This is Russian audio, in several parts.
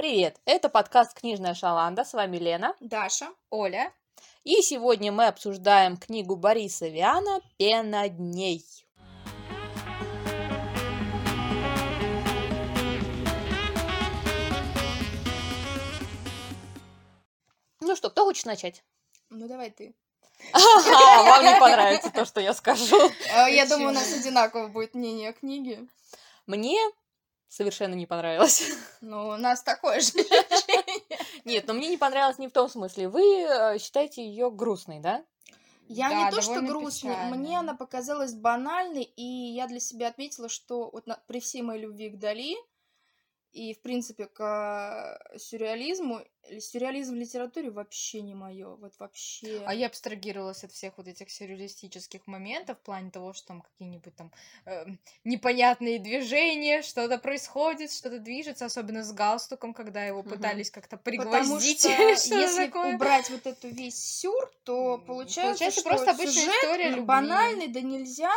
Привет! Это подкаст «Книжная шаланда». С вами Лена. Даша. Оля. И сегодня мы обсуждаем книгу Бориса Виана «Пена дней». Ну что, кто хочет начать? Ну, давай ты. Ага, вам не понравится то, что я скажу. А, Я думаю, у нас одинаково будет мнение о книге. Мне совершенно не понравилось. Ну, у нас такое же. Нет, но мне не понравилось не в том смысле. Вы э, считаете ее грустной, да? Я Да, не то, что грустная, печально. мне она показалась банальной, и я для себя отметила, что вот на- при всей моей любви к Дали и, в принципе, к э, сюрреализму, ли- сюрреализм в литературе вообще не мое, вот вообще. А я абстрагировалась от всех вот этих сюрреалистических моментов в плане того, что там какие-нибудь там э, непонятные движения, что-то происходит, что-то движется, особенно с галстуком, когда его Мгм. пытались как-то Потому пригвоздить. что что-то если такое. убрать вот эту весь сюр, то получается, получается что просто обычная сюжет история ну, любви. банальный, да нельзя.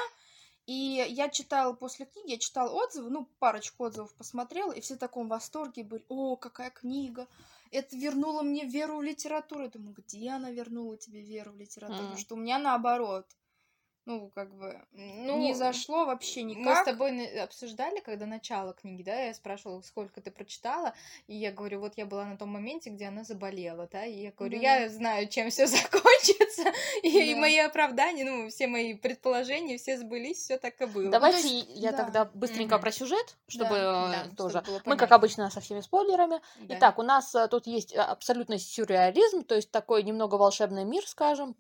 И я читала после книги, я читала отзывы, ну, парочку отзывов посмотрела, и все в таком восторге были. О, какая книга! Это вернуло мне веру в литературу. Я думаю, где она вернула тебе веру в литературу? Потому что у меня наоборот. Ну, как бы, Ну, не зашло вообще Мы с никак. тобой обсуждали, когда начало книги, да, я спрашивала, сколько ты прочитала, и я говорю, вот я была на том моменте, где она заболела, да, и я говорю, Да. я знаю, чем все закончится, и, и Да. мои оправдания, ну, все мои предположения, все сбылись, все так и было. Давайте Ну, то есть, я да. тогда быстренько Мгм. про сюжет, чтобы Да, э, да, чтобы тоже. было Мы, как обычно, со всеми спойлерами. Да. Итак, у нас э, тут есть э, абсолютно сюрреализм, то есть такой немного волшебный мир, скажем,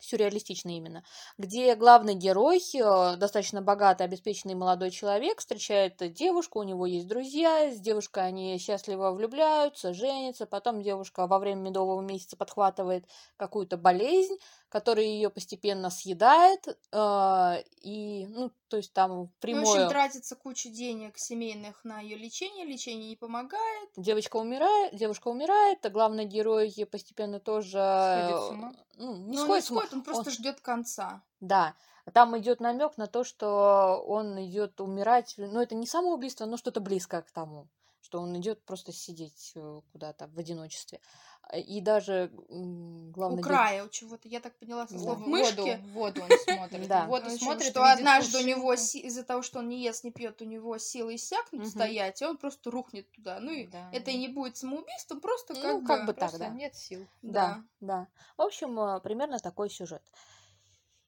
сюрреалистичный именно, где главный герой, э, достаточно богатый, обеспеченный молодой человек, встречает девушку, у него есть друзья, с девушкой они счастливо влюбляются, женятся, потом девушка во время медового месяца подхватывает какую-то болезнь, которая ее постепенно съедает, э, и, ну, то есть там Ну, в прямое... общем, тратится куча денег семейных на ее лечение, лечение не помогает. Девочка умирает, девушка умирает, а главный герой постепенно тоже... Сходит с э, ума? Ну, не Но он не сходит с ума. сходит, он просто ждет конца. Да, там идет намек на то, что он идет умирать, ну это не самоубийство, но что-то близкое к тому, что он идет просто сидеть э, куда-то в одиночестве. А, И даже м, главный у края, у чего-то, я так поняла, со Да. слов В мышки. воду, воду он смотрит. Да. воду общем, смотрит, что однажды у него из-за того, что он не ест, не пьет, у него силы иссякнут стоять, и он просто рухнет туда. Ну и Да. это и не будет самоубийством, просто Ну, как, как бы, так, да. нет сил. Да, да. В общем, э, примерно такой сюжет.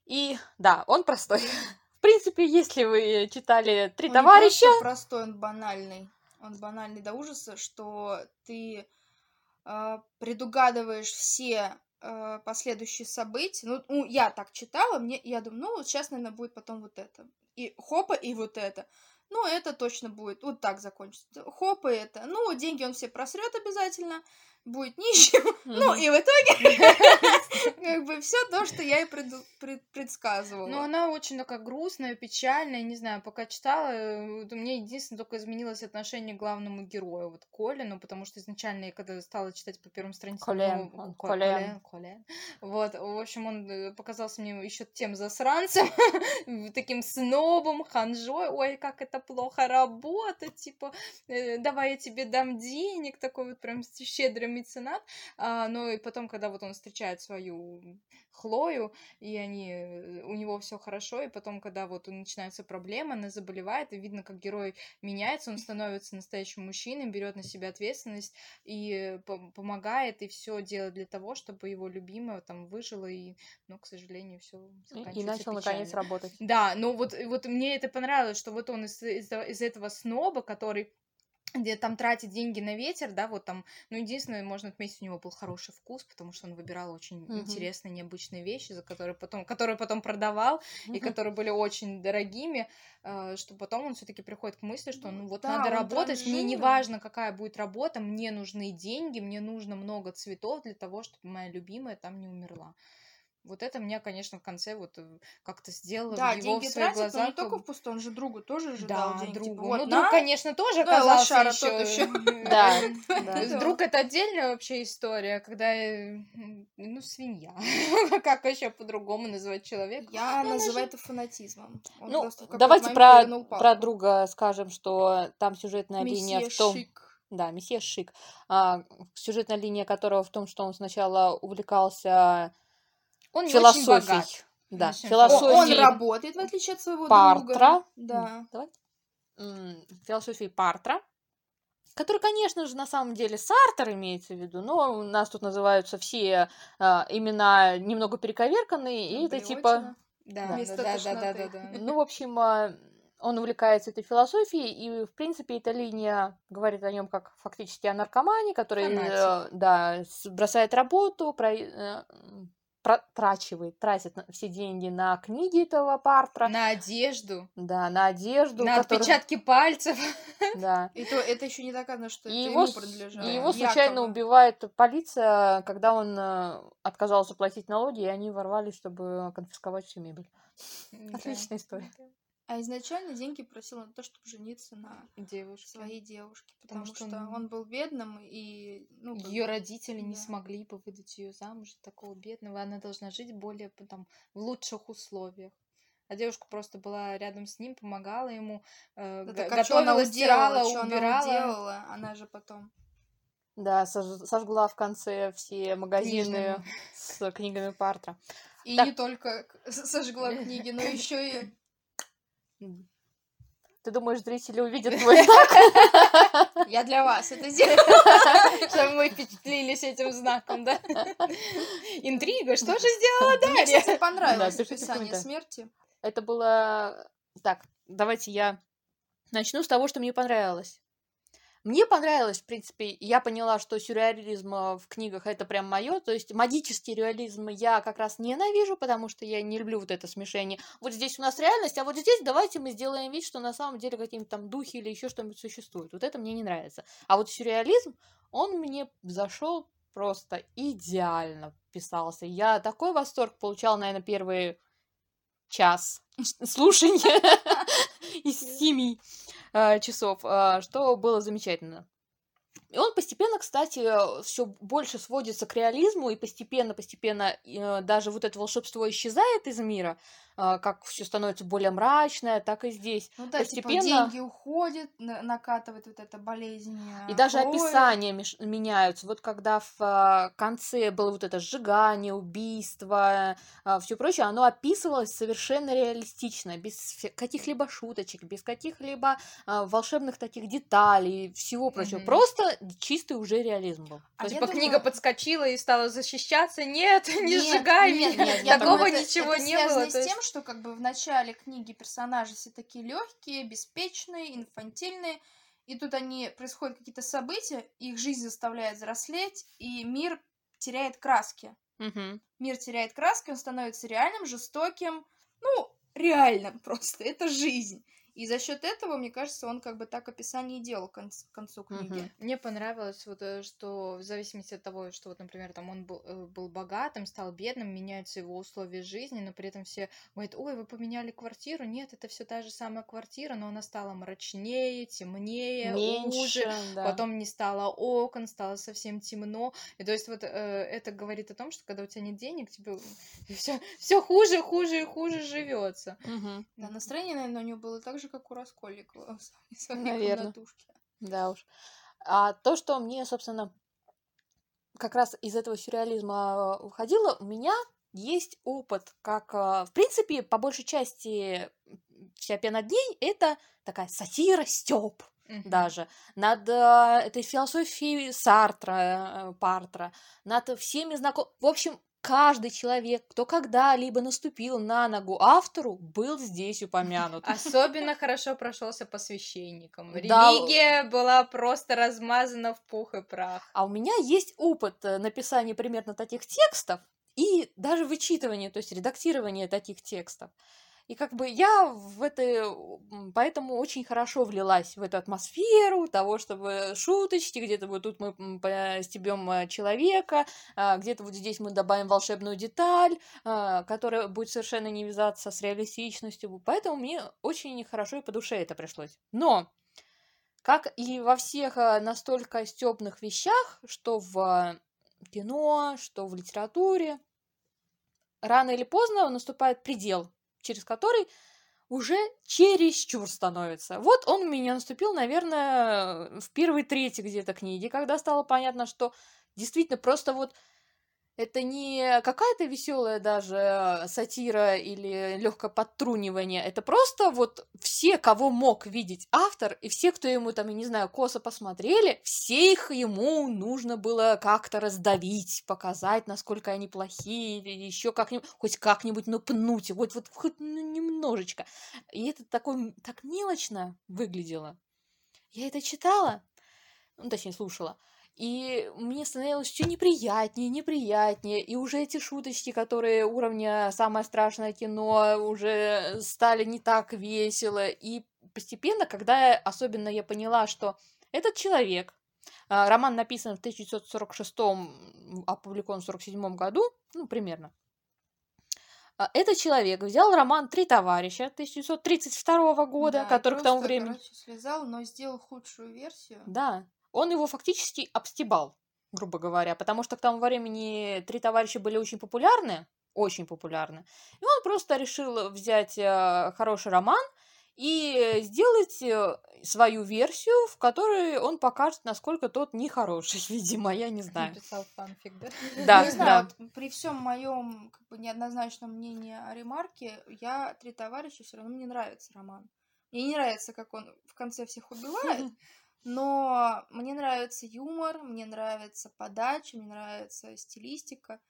И да, он простой. В принципе, если вы читали «Три Он товарища», простой, он банальный. Он банальный до ужаса, что ты э, предугадываешь все э, последующие события. Ну, ну, я так читала, мне, я думаю, ну, вот сейчас, наверное, будет потом вот это. И хопа, и вот это. Ну, это точно будет. Вот так закончится. Хопа, и это. Ну, деньги он все просрет обязательно. Будет нищим. Ну, Мгм. и в итоге, как бы, все то, что я и преду- пред- предсказывала. Ну, она очень такая грустная, печальная, не знаю, пока читала, э, вот у меня единственное только изменилось отношение к главному герою, вот Колину, потому что изначально я когда стала читать по первым страницам... Колен, ну, он Ко- Колен. Колен, Колен. Вот, в общем, он э, показался мне еще тем засранцем, таким снобом, ханжой, ой, как это плохо работать, типа, э, давай я тебе дам денег, такой вот прям щедрый меценат, а, ну и потом, когда вот он встречает свою Хлою, и они, э, у него все хорошо, и потом, когда вот начинается проблема, она заболевает, и видно, как герой меняется, он становится настоящим мужчиной, берет на себя ответственность и пом- помогает, и все делает для того, чтобы его любимая там выжила, и, ну, к сожалению, все И- И начал наконец работать. да, но вот, вот мне это понравилось, что вот он из, из, из этого сноба, который где там тратит деньги на ветер, да, вот там, ну, единственное, можно отметить, у него был хороший вкус, потому что он выбирал очень Мгм. интересные, необычные вещи, за которые потом, которые потом продавал, и Мгм. которые были очень дорогими, э, что потом он все-таки приходит к мысли, что ну вот Да, надо работать, мне не важно, какая будет работа, мне нужны деньги, мне нужно много цветов для того, чтобы моя любимая там не умерла. Вот это меня, конечно, в конце вот э, как-то сделало Да, его деньги в своих тратит, но глазах. не только в пустом, он же другу тоже же да, дал деньги. другу. Типа, вот, ну, на. друг, конечно, тоже и оказался еще. тот ещё. Да, да. друг это отдельная вообще история, когда, э, ну, свинья. Как еще по-другому называть человека? Я Ну, называю это фанатизмом. Он Ну, давайте про, про друга скажем, что там сюжетная линия в том... Шик. Да, месье Шик. А, сюжетная линия которого в том, что он сначала увлекался Он не очень богат. Да, того. Он работает, в отличие от своего Партра. друга. Да. Давай. Философии Партра, который, конечно же, на самом деле Сартер имеется в виду, но у нас тут называются все а, имена немного перековерканные, и это типа... Да, да, да, да, да, да, да. Ну, в общем, а, он увлекается этой философией, и, в принципе, эта линия говорит о нем как фактически о наркомане, который, э, да, бросает работу, про- э, протрачивает, тратит на- все деньги на книги этого Партра, На одежду, да, на одежду, на которую- отпечатки пальцев. да. И то это еще не доказано, что И это его, ему принадлежало. и его случайно якобы. убивает полиция, когда он э, отказался платить налоги, и они ворвались, чтобы конфисковать всю мебель. Да. Отличная история. А изначально деньги просил на то, чтобы жениться на Девушка. своей девушке, Потому потому, что что, он- он... был бедным и ну Ее родители не да. смогли бы выдать ее замуж такого бедного. Она должна жить более там, в лучших условиях. А девушка просто была рядом с ним, помогала ему, э, Да га- так, а чё она готовила, стирала, уделала, чё она убирала. уделала, она же потом. Да, сож- сожгла в конце все магазины Книжные. с книгами Партра. И Так. не только сожгла книги, но еще и. Ты думаешь, зрители увидят твой знак? я для вас это сделала. Чтобы мы впечатлились этим знаком, да? Интрига, что же сделала Мне, Дарья? кстати, понравилось описание смерти. Это было... Так, давайте я начну с того, что мне понравилось. Мне понравилось, в принципе, я поняла, что сюрреализм э, в книгах это прям мое. То есть магический реализм я как раз ненавижу, потому что я не люблю вот это смешение. Вот здесь у нас реальность, а вот здесь давайте мы сделаем вид, что на самом деле какие-нибудь там духи или еще что-нибудь существует. Вот это мне не нравится. А вот сюрреализм, он мне зашел просто идеально писался. Я такой восторг получал, наверное, первые час слушания из семи э, часов, э, что было замечательно. И он постепенно, кстати, все больше сводится к реализму, и постепенно-постепенно э, даже вот это волшебство исчезает из мира, э, как все становится более мрачное, так и здесь. Ну да, типа Постепенно- деньги уходят, на- накатывает вот эта болезнь. И э, даже крови. описания меш- меняются. Вот когда в а, конце было вот это сжигание, убийство, все прочее, оно описывалось совершенно реалистично, без каких-либо шуточек, без каких-либо а, волшебных таких деталей, всего прочего. Мгм. Просто чистый уже реализм был. А То есть Типа думаю- книга подскочила и стала защищаться. Нет, не Нет, сжигай нет, меня. нет, я Такого думаю, это- ничего это не было. с тем, что как бы в начале книги персонажи все такие легкие, беспечные, инфантильные, и тут они происходят какие-то события, их жизнь заставляет взрослеть, и мир теряет краски. Мгм. Мир теряет краски, он становится реальным, жестоким, ну, реальным просто, это жизнь. И за счет этого, мне кажется, он как бы так описание и делал к конц- к концу книги. Мгм. Мне понравилось, вот, э, что в зависимости от того, что, вот, например, там он был, э, был богатым, стал бедным, меняются его условия жизни, но при этом все говорят, ой, вы поменяли квартиру. Нет, это все та же самая квартира, но она стала мрачнее, темнее, Меньше, уже. да. Потом не стало окон, стало совсем темно. И то есть вот э, это говорит о том, что когда у тебя нет денег, тебе все, все хуже, хуже и хуже живется. Мгм. Да, настроение, наверное, у него было так же, как у Раскольникова в своей- своей Наверно. комнатушке. Да уж. А то, что мне, собственно, как раз из этого сюрреализма э, выходило, у меня есть опыт, как, э, в принципе, по большей части вся пена дней это такая сатира, стёб даже над э, этой философией Сартра, э, Партра, над всеми знаком... В общем, каждый человек, кто когда-либо наступил на ногу автору, был здесь упомянут. Особенно хорошо прошелся по священникам. Да. Религия была просто размазана в пух и прах. А у меня есть опыт э, написания примерно таких текстов и даже вычитывания, то есть редактирования таких текстов. И как бы я в это, поэтому очень хорошо влилась в эту атмосферу того, чтобы шуточки, где-то вот тут мы стебем э, человека, а, где-то вот здесь мы добавим волшебную деталь, а, которая будет совершенно не вязаться с реалистичностью. Поэтому мне очень хорошо и по душе это пришлось. Но как и во всех а, настолько стебных вещах, что в кино, что в литературе, рано или поздно наступает предел, через который уже чересчур становится. Вот он у меня наступил, наверное, в первой трети где-то книги, когда стало понятно, что действительно просто вот это не какая-то веселая даже сатира или легкое подтрунивание. Это просто вот все, кого мог видеть автор, и все, кто ему там, я не знаю, косо посмотрели, все их ему нужно было как-то раздавить, показать, насколько они плохие, или еще как-нибудь, хоть как-нибудь напнуть, вот, вот хоть ну, немножечко. И это такой, так мелочно выглядело. Я это читала, ну, точнее, слушала. И мне становилось все неприятнее, неприятнее. И уже эти шуточки, которые уровня «самое страшное кино» уже стали не так весело. И постепенно, когда я, особенно я поняла, что этот человек, а, роман написан в 1946, опубликован в 1947 году, ну, примерно, а, этот человек взял роман «Три товарища» 1932 года, Да, который к тому времени... короче, слезал, но сделал худшую версию. Да, он его фактически обстебал, грубо говоря, потому что к тому времени три товарища были очень популярны, очень популярны. И он просто решил взять э, хороший роман и сделать э, свою версию, в которой он покажет, насколько тот нехороший, видимо, я не знаю. Написал фанфик, да? Да, не знаю, да. вот при всем моем как бы, неоднозначном мнении о ремарке, я три товарища все равно мне нравится роман. Мне не нравится, как он в конце всех убивает, но мне нравится юмор, мне нравится подача, мне нравится стилистика.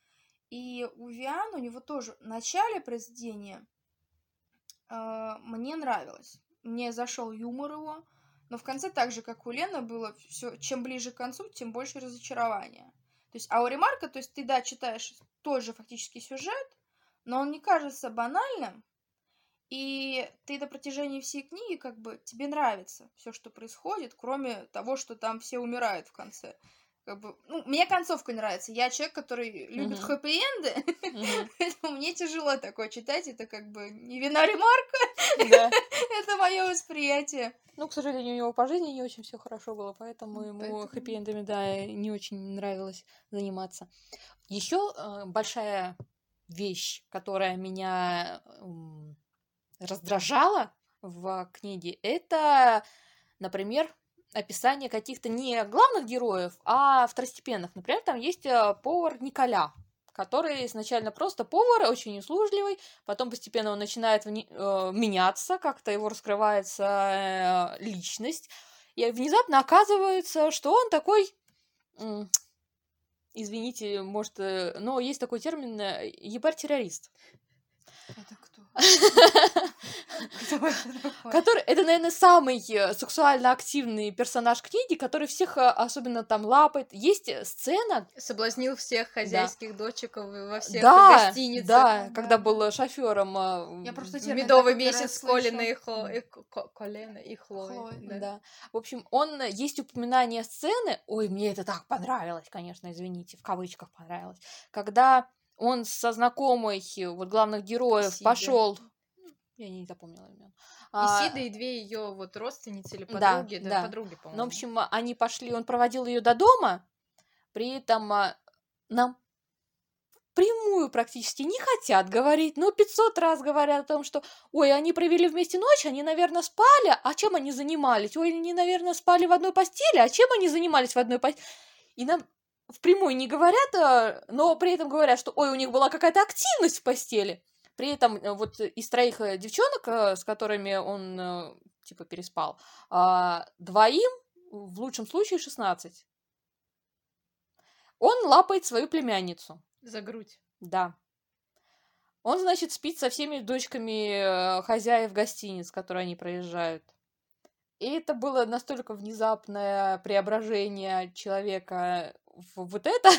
И у Виан, у него тоже в начале произведения э, мне нравилось. Мне зашел юмор его, но в конце так же, как у Лены, было все, чем ближе к концу, тем больше разочарования. То есть, а у Ремарка, то есть ты, да, читаешь тот же фактически сюжет, но он не кажется банальным, и ты на протяжении всей книги как бы тебе нравится все, что происходит, кроме того, что там все умирают в конце. Как бы, ну, мне концовка нравится. Я человек, который любит Мгм. хэппи-энды, поэтому мне тяжело такое читать. Это как бы не вина ремарка, Да. это мое восприятие. Ну, к сожалению, у него по жизни не очень все хорошо было, поэтому ему поэтому- хэппи-эндами, да, не очень нравилось заниматься. Еще большая вещь, которая меня м, раздражала в книге, это, например, описание каких-то не главных героев, а второстепенных. Например, там есть э, повар Николя, который изначально просто повар, очень услужливый, потом постепенно он начинает вни- э, меняться, как-то его раскрывается э, личность, и внезапно оказывается, что он такой, м, извините, может, э, но есть такой термин э. Это кто? Который, это, наверное, самый э, сексуально активный персонаж книги, который всех э, особенно там лапает. Есть э, сцена, Соблазнил всех хозяйских дочек в- во всех да, гостиницах. да, Да, когда да. был шофером. Я просто в- термин Медовый месяц. Колина и, Хло... и Ко- Ко- Колена и Хлои. Хлои, да. Да. В общем, он есть упоминание сцены. Ой, мне это так понравилось, конечно, извините, в кавычках понравилось. Когда он со знакомой э, вот главных героев пошел. Я не запомнила имен. А, Исида и две ее вот родственницы или Да, подруги, да, да. подруги, по-моему. Ну, в общем, а, они пошли, он проводил ее до дома, при этом а, нам прямую практически не хотят говорить, но 500 раз говорят о том, что, ой, они провели вместе ночь, они, наверное, спали, а чем они занимались? Ой, они, наверное, спали в одной постели, а чем они занимались в одной постели? И нам впрямую не говорят, а, но при этом говорят, что, ой, у них была какая-то активность в постели. При этом э, вот из троих э, девчонок, э, с которыми он типа переспал, а, двоим, в лучшем случае, 16. Он лапает свою племянницу. За грудь. Да. Он, значит, спит со всеми дочками хозяев гостиниц, которые они проезжают. И это было настолько внезапное преображение человека в вот это.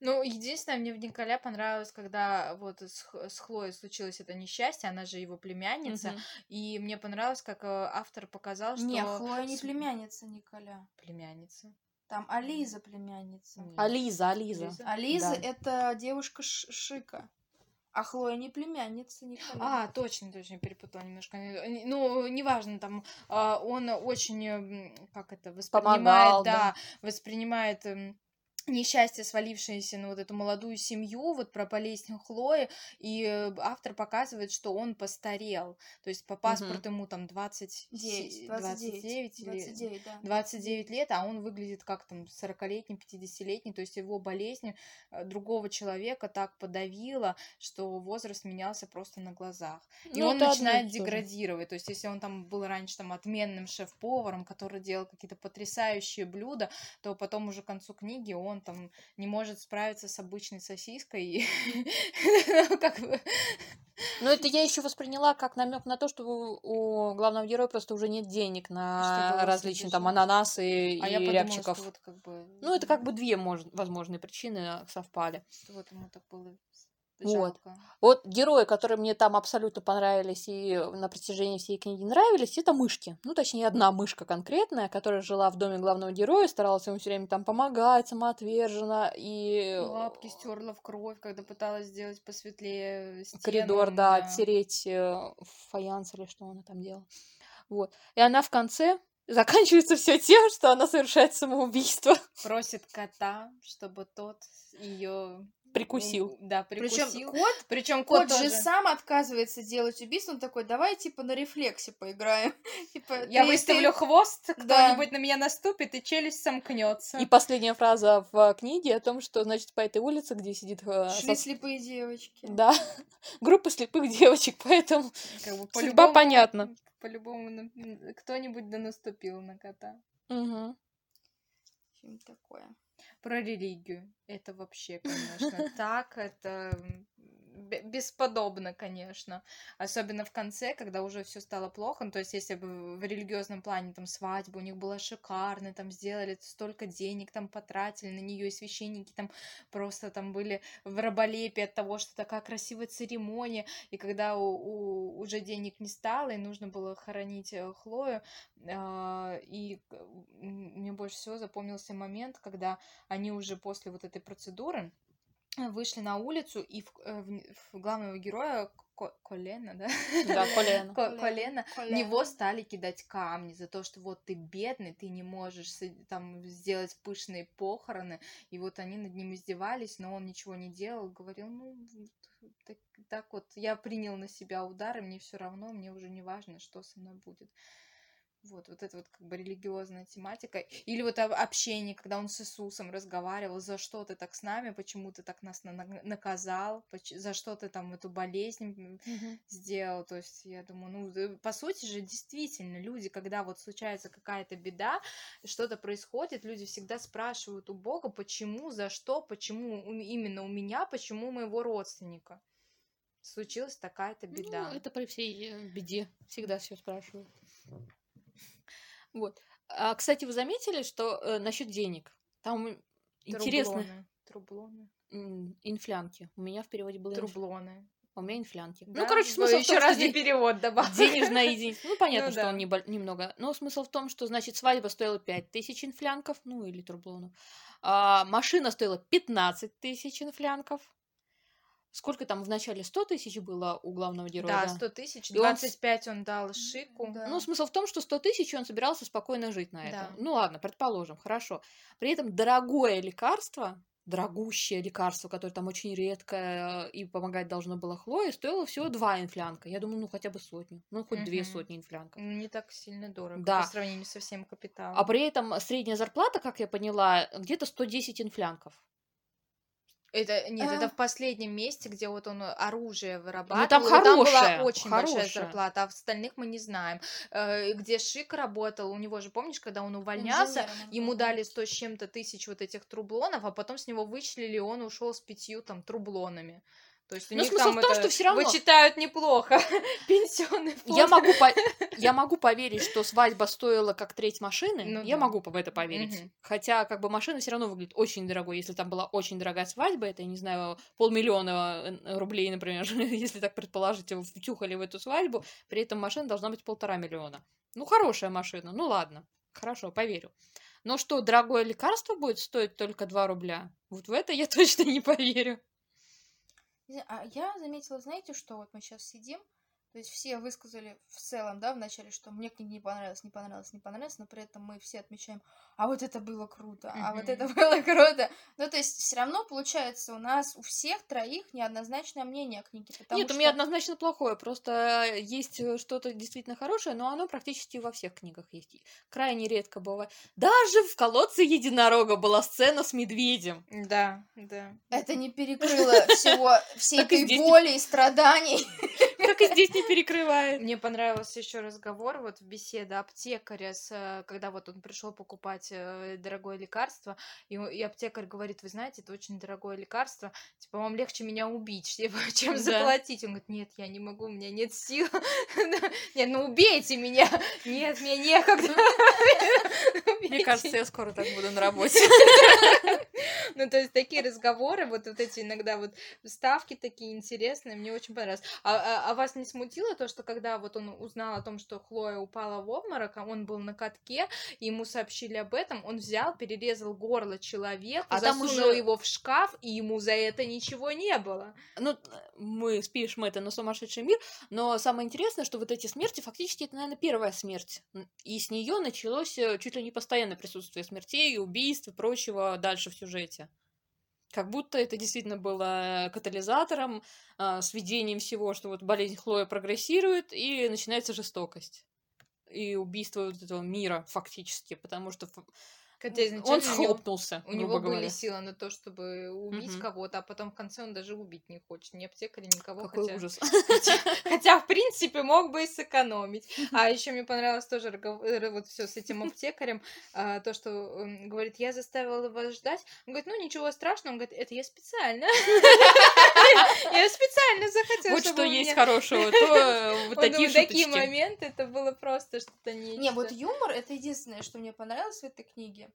Ну, единственное, мне в Николя понравилось, когда вот с, Х- с Хлоей случилось это несчастье, она же его племянница, Мгм. и мне понравилось, как э, автор показал, что... Не, Хлоя не с- племянница Николя. Племянница. Там Ализа племянница. Нет. Ализа, Ализа. Лиза? Ализа Да. это девушка Ш- Шика. А Хлоя не племянница Николя. А, точно, точно, перепутала немножко. Ну, неважно, там, а, он очень, м, как это, воспринимает, Помогал, да, да. воспринимает м, несчастье, свалившееся на вот эту молодую семью, вот про болезнь Хлои, и э, автор показывает, что он постарел. То есть по паспорту ему там 20, 9, 29, 29, или 29, да. 29 лет, а он выглядит как там 40-летний, 50-летний, то есть его болезнь э, другого человека так подавила, что возраст менялся просто на глазах. И Ну, он начинает деградировать. То есть если он там был раньше там отменным шеф-поваром, который делал какие-то потрясающие блюда, то потом уже к концу книги он там не может справиться с обычной сосиской. ну, Но это я еще восприняла как намек на то, что у, главного героя просто уже нет денег на различные там ананасы А и я подумала, рябчиков. что вот как бы... Ну, это как бы две мож- возможные причины совпали. что вот ему так было Вот. жалко. Вот герои, которые мне там абсолютно понравились и на протяжении всей книги нравились, это мышки. Ну, точнее, одна мышка конкретная, которая жила в доме главного героя, старалась ему все время там помогать, самоотверженно, и Лапки стерла в кровь, когда пыталась сделать посветлее стену. коридор, да, оттереть э, фаянс или что она там делала. Вот. И она в конце заканчивается все тем, что она совершает самоубийство. Просит кота, чтобы тот ее Прикусил. Да, Причем прикусил. кот, Причем кот, кот же сам отказывается делать убийство, он такой, давай типа на рефлексе поиграем. Типа, Я ты- выставлю ты- хвост, Да. кто-нибудь на меня наступит, и челюсть сомкнется. И последняя фраза в книге о том, что, значит, по этой улице, где сидит э, Шли со- слепые девочки. Да, группа слепых девочек, поэтому Как бы судьба по-любому- понятна. По-любому кто-нибудь да наступил на кота. Мгм. Что-нибудь такое. Про религию. Это вообще, конечно, так, это бесподобно, конечно. Особенно в конце, когда уже все стало плохо. Ну, то есть, если бы в религиозном плане там свадьба у них была шикарная, там сделали столько денег, там потратили на нее, и священники там просто там были в раболепии от того, что такая красивая церемония. И когда у, у- уже денег не стало, и нужно было хоронить э, Хлою, а, и к- м, мне больше всего запомнился момент, когда они уже после вот этой процедуры э, вышли на улицу, и в, э, в в главного героя Ко- Колена, да? Да, колено. Ко- Колена, в Колено. него стали кидать камни за то, что вот ты бедный, ты не можешь там сделать пышные похороны, и вот они над ним издевались, но он ничего не делал, говорил, ну, так, так вот, я принял на себя удар, и мне все равно, мне уже не важно, что со мной будет. Вот, вот это вот как бы религиозная тематика. Или вот об- общение, когда он с Иисусом разговаривал, за что ты так с нами, почему ты так нас на- на- наказал, за что ты там эту болезнь Мгм. сделал. То есть я думаю, ну, по сути же, действительно, люди, когда вот случается какая-то беда, что-то происходит, люди всегда спрашивают у Бога, почему, за что, почему именно у меня, почему у моего родственника случилась такая-то беда. Ну, это при всей э, беде. Всегда все спрашивают. Вот. А, кстати, вы заметили, что э, насчет денег? Там интересно. Трублоны. Трублоны. М, Инфлянки. У меня в переводе было Трублоны. а у меня инфлянки. Да? Ну, короче, смысл еще раз ден- перевод добавь. денежная единица. Ну, понятно, Ну что да. он небо- немного. Но смысл в том, что, значит, свадьба стоила 5000 инфлянков, ну, или трублонов. А машина стоила 15 тысяч инфлянков. Сколько там в начале 100 тысяч было у главного героя? Да, 100 тысяч, И он с- 25 он дал Шику. Да. Ну, смысл в том, что 100 тысяч он собирался спокойно жить на Да. этом. Ну ладно, предположим, хорошо. При этом дорогое лекарство, дорогущее лекарство, которое там очень редкое и помогать должно было Хлое, стоило всего два инфлянка. Я думаю, ну хотя бы сотню. Ну, хоть две Мгм. сотни инфлянков. Ну, Не так сильно дорого Да. по сравнению со всем капиталом. А при этом средняя зарплата, как я поняла, где-то 110 инфлянков. Это нет, А. это в последнем месте, где вот он оружие Ну, вырабатывал. там и там была очень большая хорошее. зарплата, а в остальных мы не знаем. Э, Где Шик работал, у него же, помнишь, когда он увольнялся, Инженером ему дали 100 с чем-то тысяч вот этих трублонов, а потом с него вычислили, и он ушел с пятью там трублонами. То есть у Ну, них смысл там в том, это что всё равно- вычитают неплохо пенсионный фонд. Я могу, по- я могу поверить, что свадьба стоила как треть машины. Ну я да. могу в это поверить. Мгм. Хотя, как бы, машина все равно выглядит очень дорогой. Если там была очень дорогая свадьба, это, я не знаю, полмиллиона э, рублей, например, если так предположить, втюхали в эту свадьбу, при этом машина должна быть полтора миллиона. Ну, хорошая машина, ну ладно, хорошо, поверю. Но что, дорогое лекарство будет стоить только 2 рубля? Вот в это я точно не поверю. А я заметила, знаете, что вот мы сейчас сидим, То есть все высказали в целом, да, вначале, что мне книга не понравилась, не понравилась, не понравилась, но при этом мы все отмечаем, а вот это было круто, а вот это было круто. Ну, то есть все равно получается у нас у всех троих неоднозначное мнение о книге. Нет, что... у меня однозначно плохое, просто есть э, что-то действительно хорошее, но оно практически во всех книгах есть. Крайне редко бывает. Даже в «Колодце единорога» была сцена с медведем. Да, да. Это не перекрыло всего, всей этой боли и страданий. Как и здесь не перекрывает. Мне понравился еще разговор, вот беседа аптекаря, с, э, когда вот он пришел покупать э, дорогое лекарство, и, и аптекарь говорит, вы знаете, это очень дорогое лекарство, типа, вам легче меня убить, чем заплатить. Он говорит, нет, я не могу, у меня нет сил. Нет, ну убейте меня. Нет, мне некогда. Мне кажется, я скоро так буду на работе. Ну, то есть такие разговоры, вот, вот эти иногда вот вставки такие интересные, мне очень понравилось. А, а, а вас не смутило то, что когда вот он узнал о том, что Хлоя упала в обморок, а он был на катке, ему сообщили об этом, он взял, перерезал горло человека, а засунул там уже... его в шкаф, и ему за это ничего не было. Ну, мы спишем это на сумасшедший мир, но самое интересное, что вот эти смерти, фактически, это, наверное, первая смерть. И с нее началось э, чуть ли не постоянное присутствие смертей, убийств и прочего дальше в сюжете. Как будто это действительно было катализатором, э, сведением всего, что вот болезнь Хлоя прогрессирует, и начинается жестокость. И убийство вот этого мира, фактически, потому что Хотя изначально он схлопнулся. У него, у него были силы на то, чтобы убить угу. кого-то, а потом в конце он даже убить не хочет. Ни аптекаря, никого. Какой хотя... ужас. Хотя, хотя, в принципе, мог бы и сэкономить. А еще мне понравилось тоже э, вот все с этим аптекарем. А, то, что он говорит, я заставила вас ждать. Он говорит, ну ничего страшного. Он говорит, это я специально. Я специально захотела, Вот что есть хорошего. То вот такие Такие моменты, это было просто что-то нечто. Не, вот юмор, это единственное, что мне понравилось в этой книге.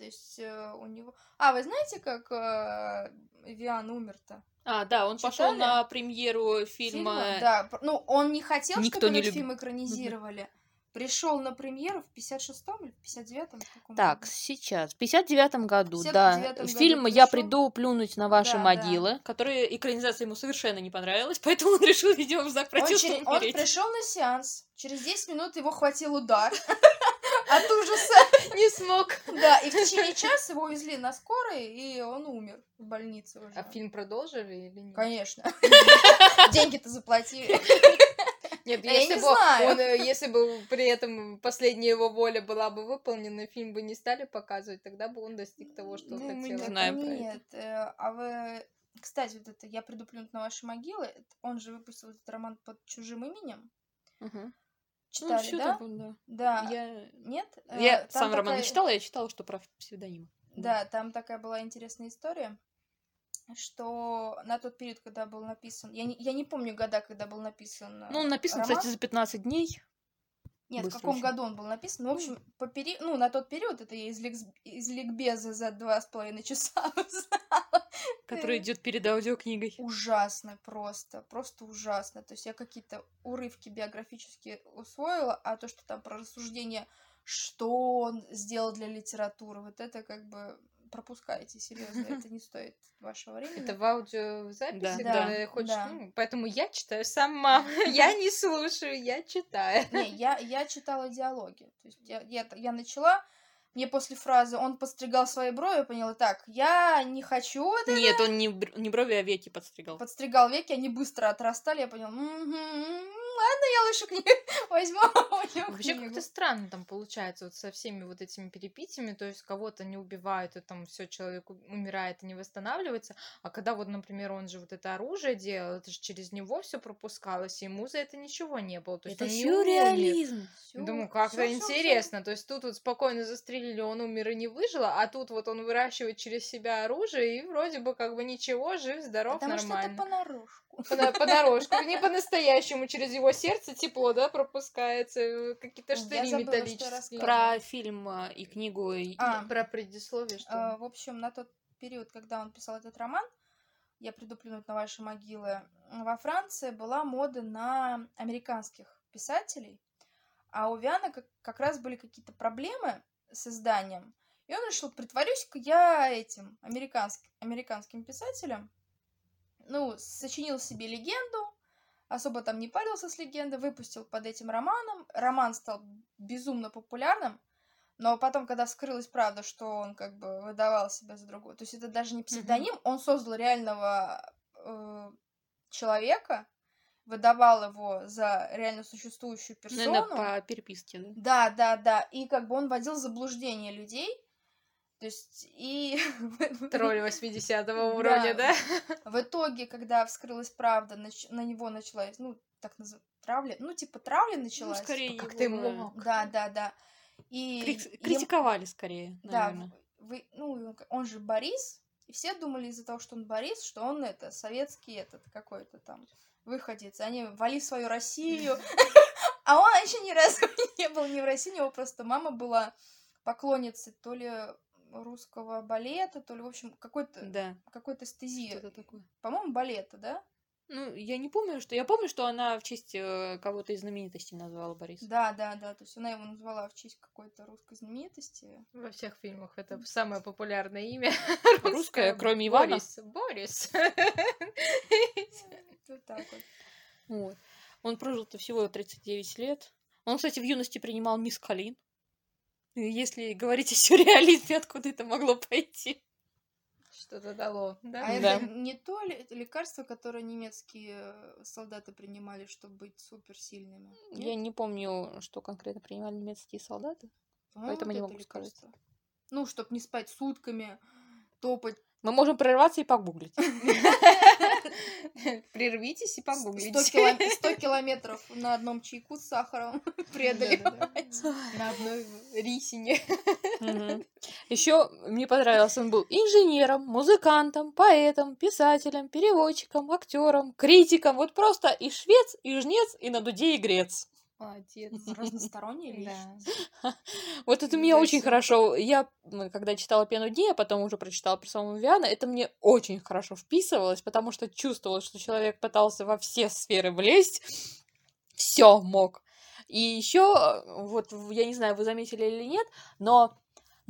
То есть э, у него... А, вы знаете, как э, Виан умер-то? А, да, он пошел на премьеру фильма. фильма. Да, ну он не хотел, Никто чтобы не этот люб... фильм экранизировали. Пришел на премьеру в 56-м или в 59-м? Так, году? сейчас. В 59-м году, 59 да. Году Фильм пришел... «Я приду плюнуть на ваши да, могилы», да. который экранизация ему совершенно не понравилась, поэтому он решил, видимо, в знак протеста он, он пришел на сеанс, через 10 минут его хватил удар от ужаса. Не смог. Да, и в течение часа его увезли на скорой, и он умер в больнице уже. А фильм продолжили или нет? Конечно. Деньги-то заплатили. Нет, я если, не бы знаю. Он, э, если бы при этом последняя его воля была бы выполнена, фильм бы не стали показывать, тогда бы он достиг того, что ну, хотел. Мы не знаем Нет, э, а вы... Кстати, вот это «Я приду плюнуть на ваши могилы», он же выпустил этот роман под чужим именем. Угу. Читали, ну, да? Такое, да? Да. Я... Нет? Я там сам такая... роман не читала, я читала, что про псевдоним. Да, там такая была интересная история что на тот период, когда был написан... Я не, я не помню года, когда был написан Ну, он написан, роман. кстати, за 15 дней. Нет, Быстро в каком очень. году он был написан? Ну, в общем, по пери... ну, на тот период, это я из, ликс... из ликбеза за два с половиной часа узнала. Который идет перед аудиокнигой. Ужасно просто, просто ужасно. То есть я какие-то урывки биографические усвоила, а то, что там про рассуждение, что он сделал для литературы, вот это как бы пропускайте, серьезно, это не стоит вашего времени. Это в аудиозаписи, да. да, хочешь, да. Ну, поэтому я читаю сама, я не слушаю, я читаю. Не, я, я читала диалоги, то есть я, я, я начала, мне после фразы «он подстригал свои брови», поняла, так, я не хочу вот это. Нет, он не, не брови, а веки подстригал. Подстригал веки, они быстро отрастали, я поняла, ладно, я лучше книгу возьму. Вообще как-то странно там получается вот со всеми вот этими перепитиями, то есть кого-то не убивают, и там все человек умирает и не восстанавливается, а когда вот, например, он же вот это оружие делал, это же через него все пропускалось, и ему за это ничего не было. То есть это сюрреализм. Думаю, как-то интересно. Всё. То есть тут вот спокойно застрелили, он умер и не выжил, а тут вот он выращивает через себя оружие, и вроде бы как бы ничего, жив, здоров, Потому нормально. Потому что это понарошку. Понарошку. Не по-настоящему через его сердце тепло, да, пропускается, э, какие-то штыри металлические. Про фильм э, и книгу. И... А, про предисловие, что а, В общем, на тот период, когда он писал этот роман, я приду плюнуть на ваши могилы, во Франции была мода на американских писателей, а у Виана как, как раз были какие-то проблемы с изданием, и он решил, притворюсь-ка я этим американским, американским писателем, ну, сочинил себе легенду, особо там не парился с легендой, выпустил под этим романом. Роман стал безумно популярным, но потом, когда вскрылась правда, что он как бы выдавал себя за другого, то есть это даже не псевдоним, он создал реального э, человека, выдавал его за реально существующую персону. Наверное, по переписке, да? Да, да, да. И как бы он вводил в заблуждение людей. То есть, и... Тролль 80 уровня, да? В итоге, когда вскрылась правда, нач... на него началась, ну, так называемая травля, ну, типа травля началась. Ну, скорее Как его, ты да. мог? Да, да, да. И Крит- им- Критиковали скорее, Да, наверное. вы, ну, он же Борис, и все думали из-за того, что он Борис, что он это, советский этот какой-то там выходец. Они вали свою Россию, а он еще ни разу не был ни в России, у него просто мама была поклонницей то ли русского балета, то ли, в общем, какой-то Да, какой-то стезии. что-то такое. По-моему, балета, да? Ну, я не помню, что... Я помню, что она в честь э, кого-то из знаменитостей назвала Бориса. Да, да, да. То есть она его назвала в честь какой-то русской знаменитости. Во всех фильмах это самое популярное имя. Русская, кроме Ивана. Борис. Борис. Вот так вот. Вот. Он прожил-то всего 39 лет. Он, кстати, в юности принимал мисс Калин. Если говорить о сюрреализме, откуда это могло пойти? Что-то дало, да? А Да. это не то ли это лекарство, которое немецкие э, солдаты принимали, чтобы быть суперсильными? Нет? Я не помню, что конкретно принимали немецкие солдаты. По-моему, поэтому вот не могу сказать. Ну, чтобы не спать сутками, топать. Мы можем прерваться и погуглить. Прервитесь и 100, погуглите. кило- 100 километров на одном чайку с сахаром преодолевать. На одной рисине. Еще мне понравился, он был инженером, музыкантом, поэтом, писателем, переводчиком, актером, критиком. Вот просто и швец, и жнец, и на дуде и грец. Молодец. Разносторонняя Да. личность. Вот это мне очень хорошо. Я, когда читала «Пену дней», а потом уже прочитала «Персону Виана», это мне очень хорошо вписывалось, потому что чувствовала, что человек пытался во все сферы влезть, все мог. И еще, вот, в- я не знаю, вы заметили или нет, но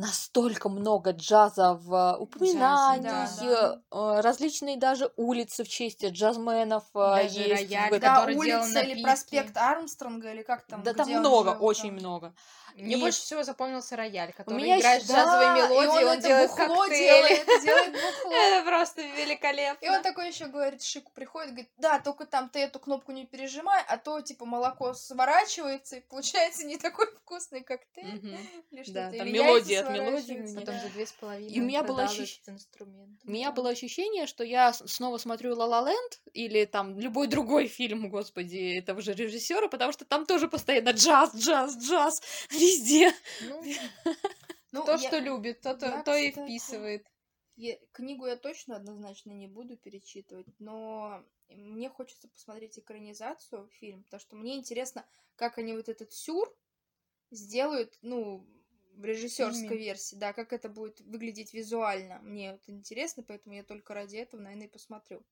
настолько много джаза в упоминаний, да, да. э, различные даже улицы в честь джазменов э, Даже есть. рояль, в. Да, улица или проспект Армстронга, или как там? Да там где он много, жил, очень там. много. Мне И- больше всего запомнился рояль, который меня играет ещё- джазовые Да, и мелодии, он, это делает бухло коктейли. делает, делает бухло. Это просто великолепно. И он такой еще говорит, Шику приходит, говорит, да, только там ты эту кнопку не пережимай, а то, типа, молоко сворачивается, и получается не такой вкусный коктейль. Мгм. Или что-то. Да, там мелодия мелодии меня. Потом за две с половиной И у меня было продал ощущ- этот инструмент. У меня было ощущение, что я снова смотрю «Ла Ла Ленд» или там любой другой фильм, господи, этого же режиссера, потому что там тоже постоянно джаз, джаз, джаз везде. Ну, Ну, то, я- что любит, то, то, то и вписывает. я- книгу я точно однозначно не буду перечитывать, но мне хочется посмотреть экранизацию фильм, потому что мне интересно, как они вот этот сюр сделают, ну, в режиссерской Именно. версии, да, как это будет выглядеть визуально. Мне вот интересно, поэтому я только ради этого, наверное, и посмотрю.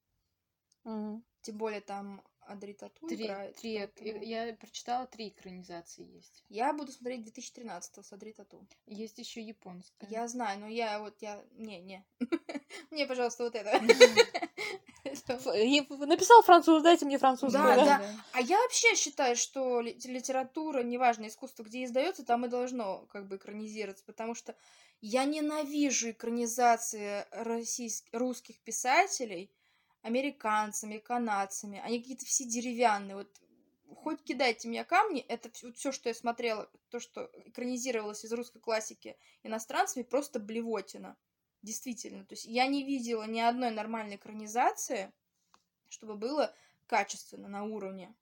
Тем более там Адри Тату Три, играет. три, поэтому я прочитала три экранизации есть. Я буду смотреть 2013 с Адри Тату. Есть еще японская. Я знаю, но я вот, я... Не, не. Мне, пожалуйста, вот это. Написал француз, дайте мне французскую, Да, да? да. А я вообще считаю, что ли- литература, неважно, искусство, где издается, там и должно как бы экранизироваться, потому что я ненавижу экранизации российских, русских писателей американцами, канадцами. Они какие-то все деревянные. Вот хоть кидайте мне камни, это все, что я смотрела, то, что экранизировалось из русской классики иностранцами, просто блевотина. Действительно. То есть я не видела ни одной нормальной экранизации, чтобы было качественно, на уровне.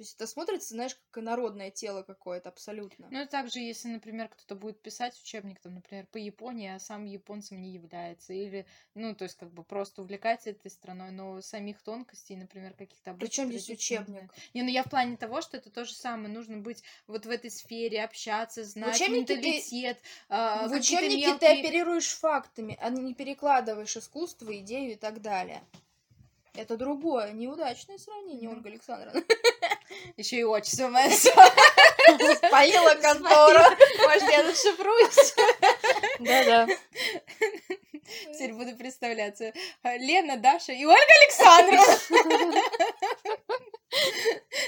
То есть это смотрится, знаешь, как инородное тело какое-то абсолютно. Ну, также, если, например, кто-то будет писать учебник, там, например, по Японии, а сам японцем не является, или, ну, то есть, как бы просто увлекается этой страной, но самих тонкостей, например, каких-то Причем здесь учебник? Не, ну я в плане того, что это то же самое, нужно быть вот в этой сфере, общаться, знать ты- менталитет, а, В учебнике ты мелкие- оперируешь фактами, а не перекладываешь искусство, идею и так далее. Это другое, неудачное сравнение, Ну. Ольга Александровна. Еще и отчество мое Спалила контору. Может, я зашифруюсь? Да-да. Теперь буду представляться. Лена, Даша и Ольга Александровна.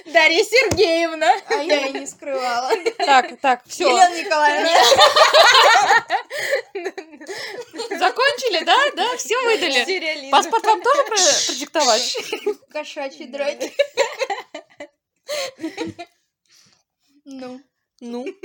Дарья Сергеевна. А я и не скрывала. Так, так, все. Елена Николаевна. Закончили, да? Да, все выдали. Паспорт вам тоже про- продиктовать? Кошачий драки. Ну, Ну.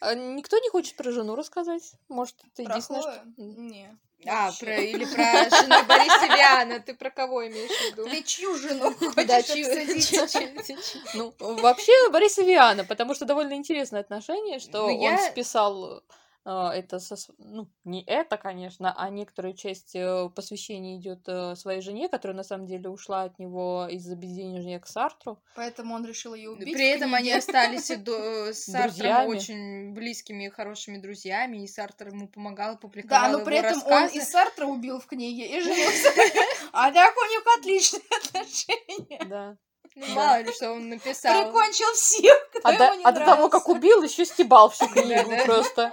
А никто не хочет про жену рассказать? Может, это про единственное, Хлою? что... Не. А, вообще. про, или про жену Борисовиана. Ты про кого имеешь в виду? Ты чью жену хочешь чью- Ну, вообще, Бориса Виана, потому что довольно интересное отношение, что Ну, он я- списал это со... Ну, не это, конечно, а некоторую часть э, посвящения идет э, своей жене, которая на самом деле ушла от него из-за безденежья к Сартру. Поэтому он решил ее убить. При этом они остались до- с Сартром очень близкими и хорошими друзьями, и Сартр ему помогал, публиковал Да, но при этом он и Сартра убил в книге, и женился. А так у них отличные отношения. Да. Ну, мало ли, что он написал. Прикончил всех, кто А, до, ему не а до того, как убил, еще стебал всю книгу просто.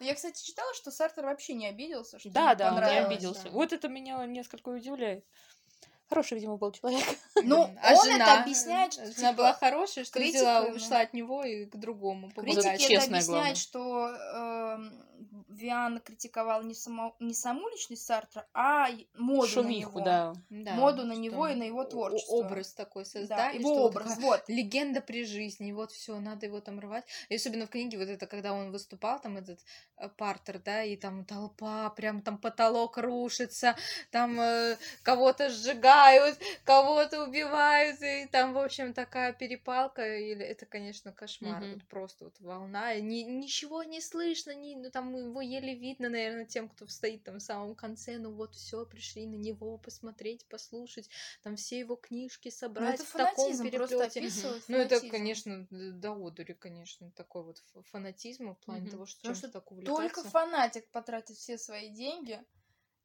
Я, кстати, читала, что Сартер вообще не обиделся, что Да, да, он не обиделся. да. Вот это меня несколько удивляет. Хороший, видимо, был человек. Ну, А он жена? это объясняет, что Жена типа, была хорошая, что критика, взяла, ну. ушла от него и к другому Критики это честное главное. объясняет, что эм, Виан критиковал не, само, не саму личность Сартра, а моду Шумиху, на него. да. Да, Моду на него и на его творчество. Образ такой Да, создали. его что вот образ, такая вот. Легенда при жизни, вот все, надо его там рвать. И особенно в книге вот это, когда он выступал, там этот э, партер, да, и там толпа, прям там потолок рушится, там э, кого-то сжигают, кого-то убивают, и там, в общем, такая перепалка, или это, конечно, кошмар, Мгм. вот просто вот волна, ни- ничего не слышно, ни, ну там его еле видно, наверное, тем, кто стоит там в самом конце, ну вот все, пришли на него посмотреть, послушать, там все его книжки Ну, собрать в таком переплете. Ну, это, конечно, до одури, конечно, такой вот фанатизм в плане того, что чем-то так увлекаться. Только фанатик потратит все свои деньги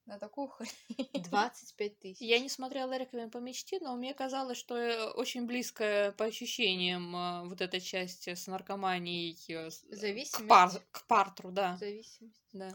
на такую хрень. 25 тысяч. Я не смотрела «Реквием по мечте», но мне казалось, что э, очень близкая по ощущениям э, вот эта часть с наркоманией э, с- к, Зависимость. пар, к партру, да. Зависимость. да.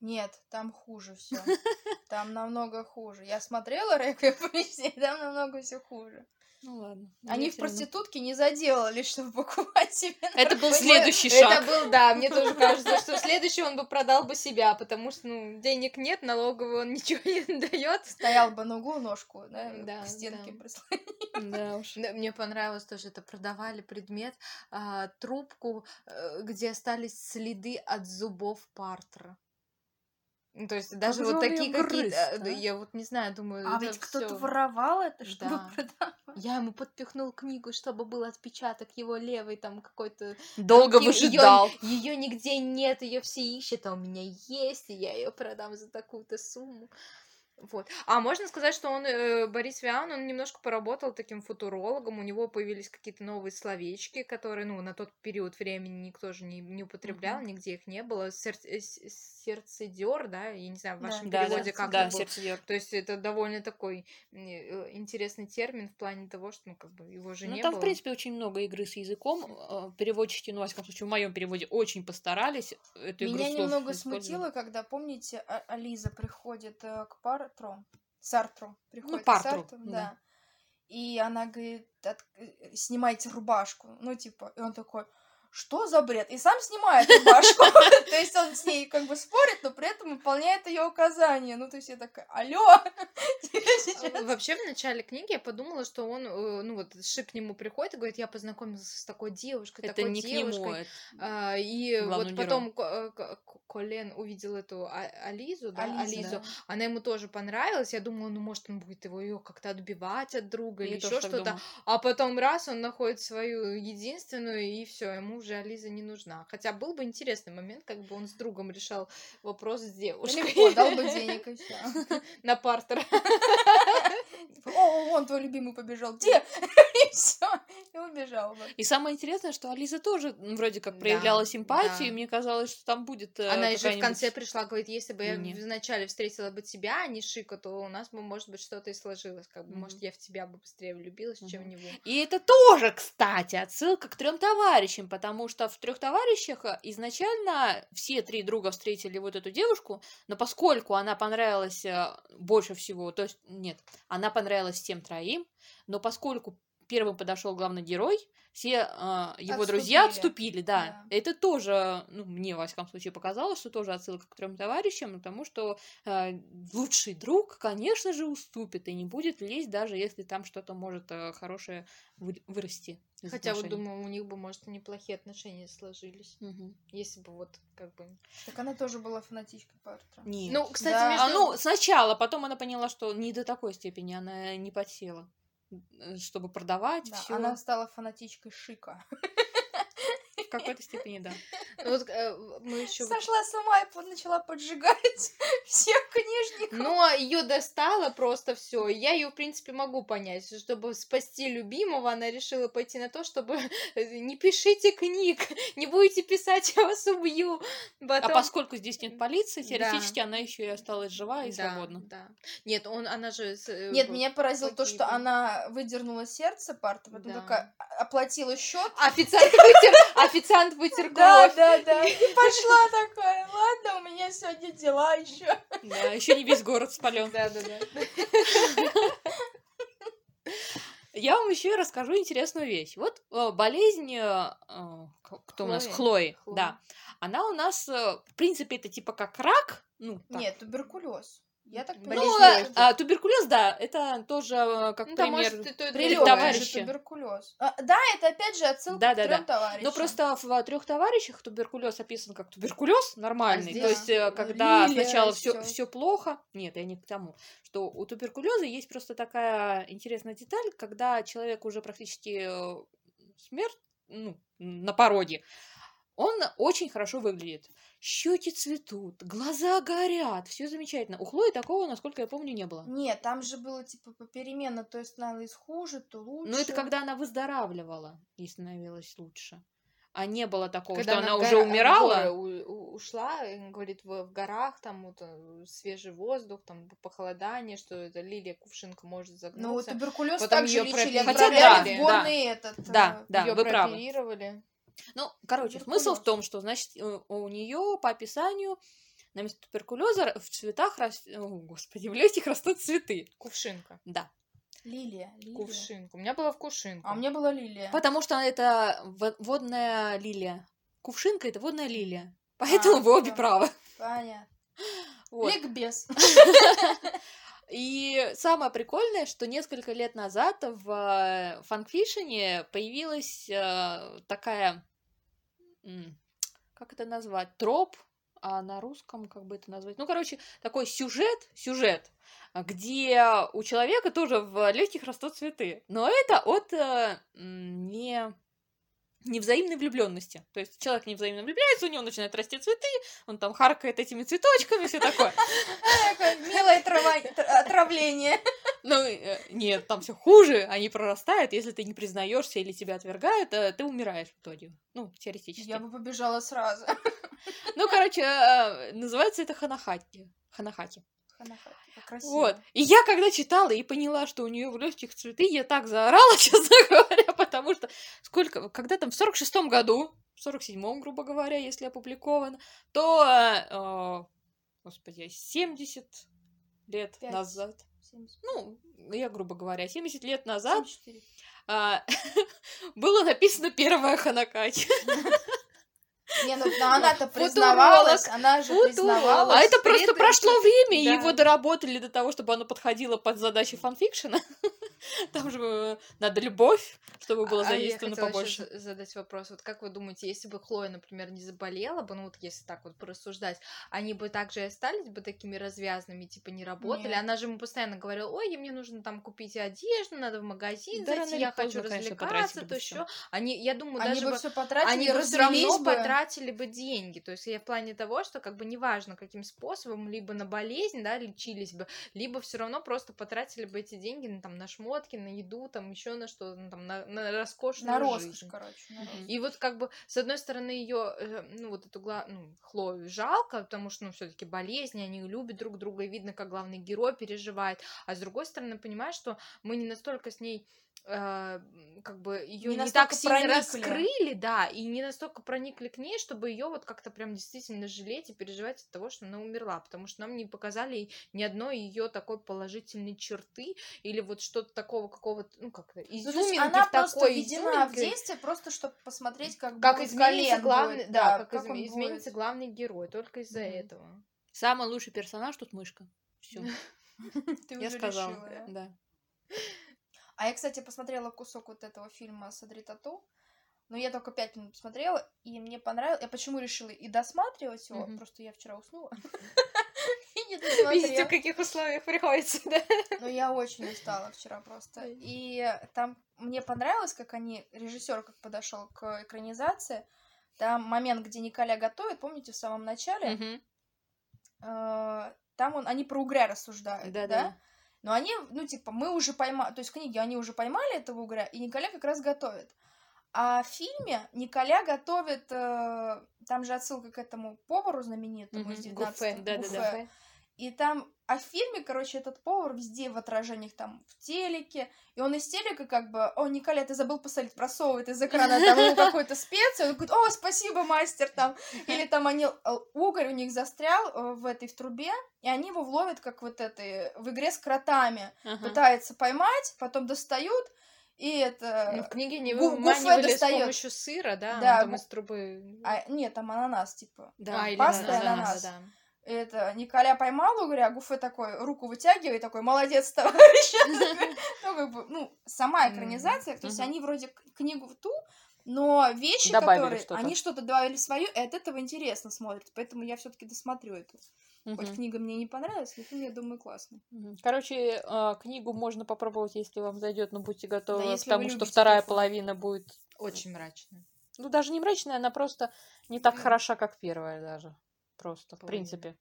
Нет, там хуже все. Там намного хуже. Я смотрела «Реквием по мечте», там намного все хуже. Ну ладно. Они я в проститутке не заделались, чтобы покупать себе Это был наркотики. следующий Это шаг. был, да, мне тоже кажется, что следующий он бы продал бы себя, потому что, ну, денег нет, налоговый он ничего не дает. Стоял бы на углу ножку, да, Да, к стенке да. прислонил. Да уж. Да, Мне понравилось тоже, это продавали предмет, а, трубку, э, где остались следы от зубов Партера. Ну, То есть даже же вот такие какие-то, э, я вот не знаю, думаю, А ведь кто-то всё. воровал это, чтобы Да. продавать. Я ему подпихнул книгу, чтобы был отпечаток его левой там какой-то. Долго выжидал. Ее нигде нет, ее все ищут, а у меня есть, и я ее продам за такую-то сумму. Вот. А можно сказать, что он, э, Борис Виан, он немножко поработал таким футурологом, у него появились какие-то новые словечки, которые, ну, на тот период времени никто же не, не употреблял, Мгм. нигде их не было. Сер- э, сердцедер, да, я не знаю, в вашем Да, переводе да, как да, это было. сердцеедёр. То есть это довольно такой э, интересный термин в плане того, что, ну, как бы его же Ну, не там, было. в принципе, очень много игры с языком. Э, Переводчики, ну, во всяком случае, в моем переводе очень постарались эту Меня немного смутило, когда, помните, А- Ализа приходит э, к Партру, Сартру, приходит к Партру, Сартру, да. да. И она говорит, «От- э, снимайте рубашку. Ну, типа, и он такой, что за бред? И сам снимает рубашку. То есть он с ней как бы спорит, но при этом выполняет ее указания. Ну, то есть я такая, алло, сейчас А, Вообще, в начале книги я подумала, что он, э, ну вот, Шип к нему приходит и говорит, я познакомился с такой девушкой, Это такой не к девушкой. А, и вот потом Ко- Ко- Ко- Колен увидел эту А- Ализу, да, Ализу, Ализу, да. она ему тоже понравилась, я думала, ну, может, он будет его ее как-то отбивать от друга Я или еще что-то, а потом раз, он находит свою единственную, и все, ему уже Ализа не нужна. Хотя был бы интересный момент, как бы он с другом решал вопрос с девушкой. легко дал бы денег и все. На партер. О, вон твой любимый побежал. Где? И все. И убежал бы. И самое интересное, что Ализа тоже вроде как Да, проявляла симпатию, да. и мне казалось, что там будет э, Она еще в конце пришла, говорит, если бы я Не. вначале встретила бы тебя, а не Шика, то у нас бы, может быть, что-то и сложилось. Как бы, может, Мгм. я в тебя бы быстрее влюбилась, чем в него. И это тоже, кстати, отсылка к трем товарищам, потому что в трех товарищах э, изначально все три друга встретили вот эту девушку, но поскольку она понравилась э, больше всего, то есть нет, она понравилась всем троим, но поскольку первым подошел главный герой, все э, его друзья Отступили. отступили, да. Да. Это тоже, ну, мне, во всяком случае, показалось, что тоже отсылка к трем товарищам, потому что э, лучший друг, конечно же, уступит и не будет лезть, даже если там что-то может э, хорошее вы- вырасти. Хотя вот отношений. думаю, у них бы, может, и неплохие отношения сложились. Мгм. Если бы вот как бы... Так она тоже была фанатичкой Партера. Нет. Ну, кстати, Да. между... А, ну, сначала, потом она поняла, что не до такой степени она не подсела, чтобы продавать Да, все. она стала фанатичкой Шика. В какой-то степени, да. Ну, вот, э, мы еще... Сошла с ума и начала поджигать всех книжников. Но ее достало просто все. Я ее, в принципе, могу понять. Чтобы спасти любимого, она решила пойти на то, чтобы не пишите книг, не будете писать, я вас убью. А Потом- поскольку здесь нет полиции, Да. теоретически она еще и осталась жива и Да, свободна. Да. Нет, он, она же... э, Нет, меня поразило то, что она выдернула сердце Парта, потом Да. такая а- оплатила счет. Официант вытер, официант вытер Да, кровь. да, да. И пошла такая. Ладно, у меня сегодня дела еще. Да, еще не весь город спален. Да, да, да. Я вам еще расскажу интересную вещь. Вот э, болезнь, э, э, кто у нас, Хлои. да, она у нас, э, в принципе, это типа как рак, ну, так. Нет, туберкулез. Я так Ну, понимаю. э, легких. а, туберкулез, да, это тоже э, как Ну, да, пример. может, Прилёг, другое. товарищи. туберкулез. А, да, это опять же отсылка Да, к да, трем да. товарищам. Но просто в трех товарищах туберкулез описан как туберкулез нормальный. здесь То есть, э, когда лилия сначала все, плохо. Нет, я не к тому. Что у туберкулеза есть просто такая интересная деталь, когда человек уже практически э, смерть, ну, на пороге, он очень хорошо выглядит. Щеки цветут, глаза горят, все замечательно. У Хлои такого, насколько я помню, не было. Нет, там же было типа попеременно, то есть становилось хуже, то лучше. Но это когда она выздоравливала, и становилось лучше. А не было такого, Когда что она, в уже гора- умирала. у- у- ушла, говорит, в, в горах там вот э, свежий воздух, там похолодание, что это лилия кувшинка может Ну, загнуться. туберкулез Потом также её лечили, пропили. Хотя в да, этот... Да, э, да, Её вы правы. Ну, короче, смысл в Туберкулез. том, что, значит, э, у нее по описанию на место туберкулеза в цветах, рас- о, господи, в легких растут цветы. Кувшинка. Да. Лилия, лилия. Кувшинка. У меня была в кувшинку. А у меня была лилия. Потому что это во- водная лилия. Кувшинка это водная лилия. Поэтому А, вы обе да. правы. Понятно. Вот. Ликбез. И самое прикольное, что несколько лет назад в фанфишине появилась э, такая, как это назвать, троп, а на русском как бы это назвать? Ну, короче, такой сюжет, сюжет, где у человека тоже в легких растут цветы, но это от э, не невзаимной влюбленности. То есть человек невзаимно влюбляется, у него начинают расти цветы, он там харкает этими цветочками, все такое. Милое отравление. Ну, э, нет, там все хуже, они прорастают, если ты не признаешься или тебя отвергают, э, ты умираешь в итоге. Ну, теоретически. Я бы побежала сразу. Ну, короче, э, называется это ханахати. Ханахати. Ханахати, красиво. Вот. И я когда читала и поняла, что у нее в легких цветы, я так заорала, честно говоря, потому что сколько, когда там в 46-м году, в 47-м, грубо говоря, если опубликовано, то, э, господи, 70 лет Пять. назад, 70, ну, я, грубо говоря, 70 лет назад 74. а, было написано первая Ханакати. Не, ну но она-то признавалась, она же признавалась. А это просто прошло время, и его доработали до того, чтобы оно подходило под задачи фанфикшена. Там же э, надо любовь, чтобы было А я задействовано побольше. задать вопрос. Вот как вы думаете, если бы Хлоя, например, не заболела бы, ну вот если так вот порассуждать, они бы также и остались бы такими развязными, типа не работали? Она же ему постоянно говорила, ой, мне нужно там купить одежду, надо в магазин зайти, я хочу развлекаться, потратили то еще. Они, я думаю, даже бы бы все потратили, они бы все равно развелись бы. Потратили бы деньги. То есть я в плане того, что как бы неважно, каким способом, либо на болезнь, да, лечились бы, либо все равно просто потратили бы эти деньги на, там, на шмотки, на еду, там еще на что, ну, там, на, на роскошную На роскошь, жизнь. короче. на роскошь. И вот как бы с одной стороны ее, ну вот эту гла- ну, Хлою жалко, потому что ну все-таки болезни, они любят друг друга, и видно, как главный герой переживает. А с другой стороны, понимаешь, что мы не настолько с ней э, как бы ее Не не, так настолько сильно проникли. раскрыли, да, и не настолько проникли к ней, чтобы ее вот как-то прям действительно жалеть и переживать от того, что она умерла, потому что нам не показали ни одной ее такой положительной черты или вот что-то такого какого-то, ну как-то Ну, то есть изюминки она в такой введена в действие, просто чтобы посмотреть, как, как будет изменится Колен главный, будет, да, как, как изме- он изменится будет. главный герой, только из-за Мгм. этого. Самый лучший персонаж тут мышка. Все, Ты я уже сказала. да? А я, кстати, посмотрела кусок вот этого фильма «Садри тату», но я только пять минут посмотрела, и мне понравилось. Я почему решила и досматривать его, Мгм. просто я вчера уснула. И не Видите, в каких условиях приходится, да? Но я очень устала вчера просто. И там мне понравилось, как они, режиссер как подошел к экранизации. Там момент, где Николя готовит, помните, в самом начале, э, там он, они про угря рассуждают, да? Но они, ну, типа, мы уже поймали, то есть в книге они уже поймали этого угря, и Николя как раз готовит. А в фильме Николя готовит, э, там же отсылка к этому повару знаменитому Мгм, из 19 Гуфе, да-да-да. Гуфе. И там, а в фильме, короче, этот повар везде в отражениях, там, в телеке, и он из телека как бы, о, Николя, ты забыл посолить, просовывает из экрана там ему какую-то специю, он говорит, о, спасибо, мастер, там, или там они, э, угорь у них застрял э, в этой, в трубе, и они его вловят, как вот этой, в игре с кротами, Ага. пытаются поймать, потом достают, и Ну, это... в книге не выманивали с помощью сыра, да, Да, там гу- из трубы. А, нет, там ананас, типа. Да. А, или паста да, ананас. да, да. Это Николя поймал угря, Гуфе такой руку вытягивает, такой, молодец, товарищ. Ну, как бы, ну, сама экранизация, то есть они вроде книгу в ту, но вещи, которые... Они что-то добавили свое, и от этого интересно смотрится, поэтому я все таки досмотрю эту. Хоть книга мне не понравилась, но фильм, я думаю, классный. Короче, а, книгу можно попробовать, если вам зайдет, но будьте готовы если к тому, вы что вторая половина будет, Очень мрачно. ну даже не мрачная, она просто не так хороша, как первая даже, просто в Половина. принципе.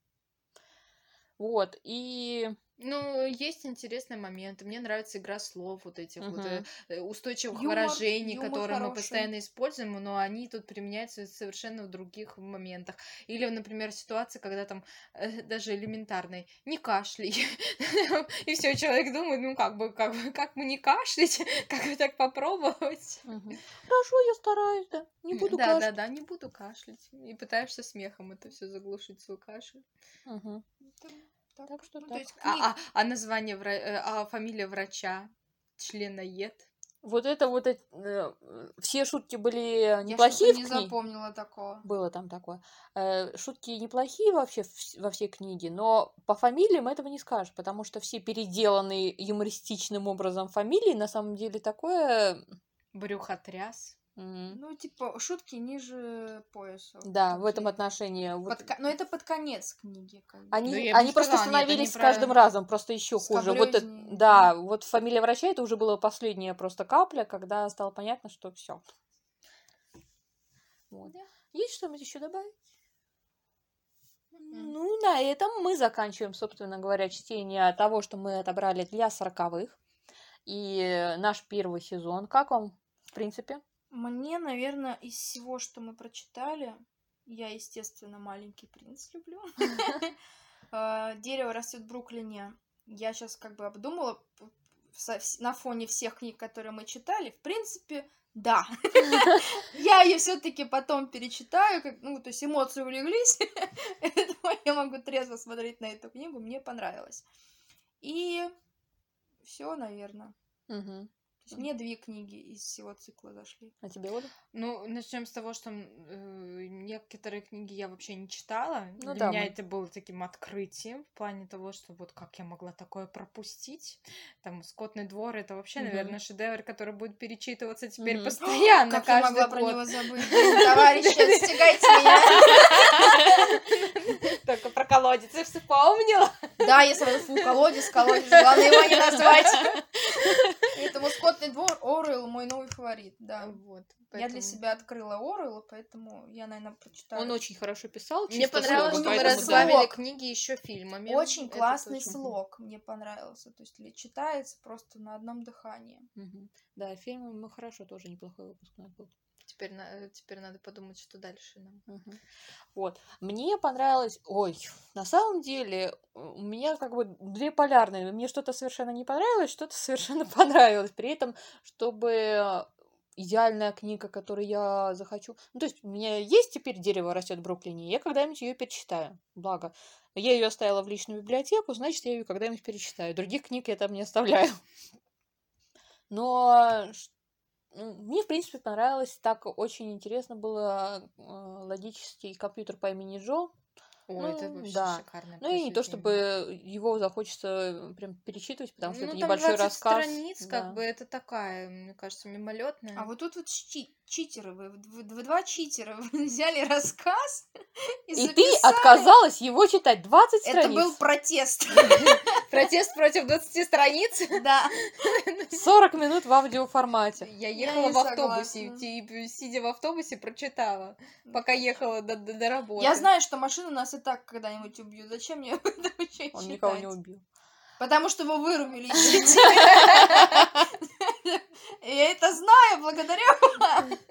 Вот и Ну, есть интересные моменты. Мне нравится игра слов вот этих вот э, э, устойчивых Юмор- выражений, юмор которые мы хороший. постоянно используем, но они тут применяются совершенно в других моментах. Или, например, ситуация, когда там э, даже элементарной не кашляй. И все, человек думает, ну как бы, как бы, как бы не кашлять, как бы так попробовать. Хорошо, я стараюсь, да, не буду да, да, кашлять. да, не буду кашлять. И пытаешься смехом это все заглушить свой кашель. Так, Так что ну, так. то есть А, книг- а, а название, вра- э, а фамилия врача? Членоед? Вот это вот э, все шутки были я неплохие в не книге. запомнила такого. Было там такое. Э, Шутки неплохие вообще вс- во всей книге, но по фамилиям этого не скажешь, потому что все переделанные юмористичным образом фамилии на самом деле такое... Брюхотряс. М, Ну, типа, шутки ниже пояса. Да, в этом Такие. отношении. вот Под Но это под конец книги. Как бы. Они, Ну, я бы они просто сказала, становились с каждым разом просто еще хуже. Вот, да, вот фамилия врача это уже была последняя просто капля, когда стало понятно, что все. Вот. Да. Есть что-нибудь еще добавить? Ну, на этом мы заканчиваем, собственно говоря, чтение того, что мы отобрали для сороковых. И наш первый сезон. Как вам, в принципе? Мне, наверное, из всего, что мы прочитали, я, естественно, маленький принц люблю. Э, Дерево растет в Бруклине. Я сейчас как бы обдумала на фоне всех книг, которые мы читали. В принципе, да. Я ее все-таки потом перечитаю, как, ну, то есть эмоции улеглись, я могу трезво смотреть на эту книгу. Мне понравилось. И все, наверное. Есть мне две книги из всего цикла зашли. А тебе, Оля? Ну, начнем с того, что э, некоторые книги я вообще не читала. Ну Для да, меня мы- это было таким открытием в плане того, что вот как я могла такое пропустить. Там «Скотный двор» — это вообще, Мгм. наверное, шедевр, который будет перечитываться теперь Мгм. постоянно, Как я каждый могла про год. него забыть? Товарищи, отстегайте меня. Только про колодец я вспомнила. Да, я сразу, фу, колодец, колодец, главное его не назвать. Поэтому «Скотный двор» Оруэлл мой новый фаворит, да. Вот, Я для поэтому- себя открыла Оруэлла, поэтому я, наверное, прочитаю. Он очень хорошо писал. Мне понравилось, что мы поэтому да. расслабили слог. книги еще фильмами. Очень Это классный точно. слог, мне понравился. То есть ли- читается просто на одном дыхании. Мгм. Да, фильм, ну хорошо, тоже неплохой выпуск у нас был. Теперь, теперь надо подумать, что дальше нам. Мгм. Вот. Мне понравилось... Ой, на самом деле, у меня как бы две полярные. Мне что-то совершенно не понравилось, что-то совершенно понравилось. При этом, чтобы идеальная книга, которую я захочу... Ну, то есть, у меня есть теперь «Дерево растет в Бруклине», я когда-нибудь ее перечитаю. Благо. Я ее оставила в личную библиотеку, значит, я ее когда-нибудь перечитаю. Других книг я там не оставляю. Но мне, в принципе, понравилось. Так очень интересно было э, логический компьютер по имени Джо. Ой, это Ну, вообще да. шикарное Ну и не то, чтобы его захочется прям перечитывать, потому что ну, это там небольшой 20 рассказ. страниц, да. как бы, это такая, мне кажется, мимолетная. А вот тут вот чи- читеры, вы, вы- вы два читера, вы взяли рассказ и, И ты записали. отказалась его читать 20 Это страниц. был протест. Протест против 20 страниц. Да. 40 минут в аудиоформате. Я Я ехала в автобусе, и, сидя в автобусе, прочитала, пока ехала до, до, до работы. Я знаю, что машина нас и так когда-нибудь убьют. Зачем мне это вообще Он читать? никого не убил. Потому что его вырубили. Я это знаю благодаря вам.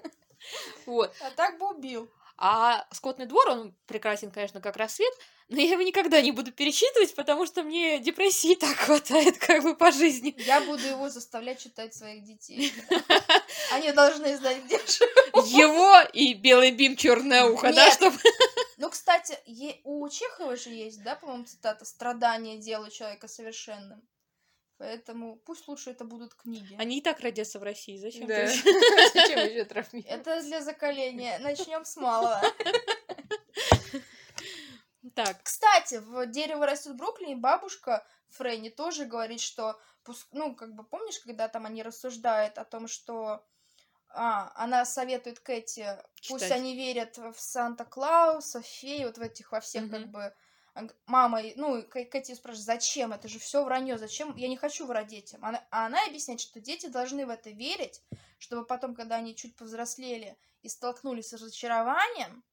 Вот. А так бы убил. А «Скотный двор», он прекрасен, конечно, как рассвет, но я его никогда не буду перечитывать, потому что мне депрессии так хватает как бы по жизни. Я буду его заставлять читать своих детей. Они должны знать, где живут. Его и «Белый бим, черное ухо», да, чтобы... Ну, кстати, у Чехова же есть, да, по-моему, цитата «Страдания делают человека совершенным». Поэтому пусть лучше это будут книги. Они и так родятся в России, зачем Да. Зачем еще травмировать? Это для закаления. Начнем с малого. Так, Кстати, в «Дерево растет в Бруклине» бабушка Фрейни тоже говорит, что, ну, как бы, помнишь, когда там они рассуждают о том, что а, она советует Кэти, пусть Читать. они верят в Санта-Клауса, феи, вот в этих во всех, как Мгм. бы, мама, ну, Кэти спрашивает, зачем, это же все вранье, зачем, я не хочу врать детям. Она, а она объясняет, что дети должны в это верить, чтобы потом, когда они чуть повзрослели и столкнулись с разочарованием,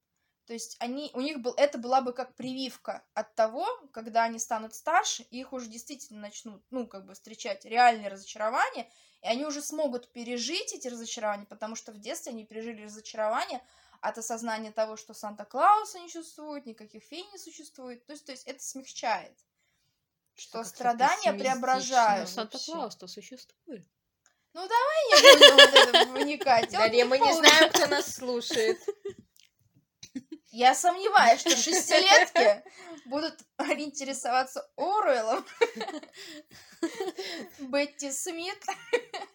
то есть они, у них был, это была бы как прививка от того, когда они станут старше, и их уже действительно начнут, ну, как бы встречать реальные разочарования, и они уже смогут пережить эти разочарования, потому что в детстве они пережили разочарование от осознания того, что Санта-Клауса не существует, никаких фей не существует. То есть, то есть это смягчает. Что как-то страдания преображают. Санта-Клаус-то существует. Ну давай не будем вот это вникать. Дарья, мы не знаем, кто нас слушает. Я сомневаюсь, что шестилетки будут интересоваться Оруэллом, Бетти Смит.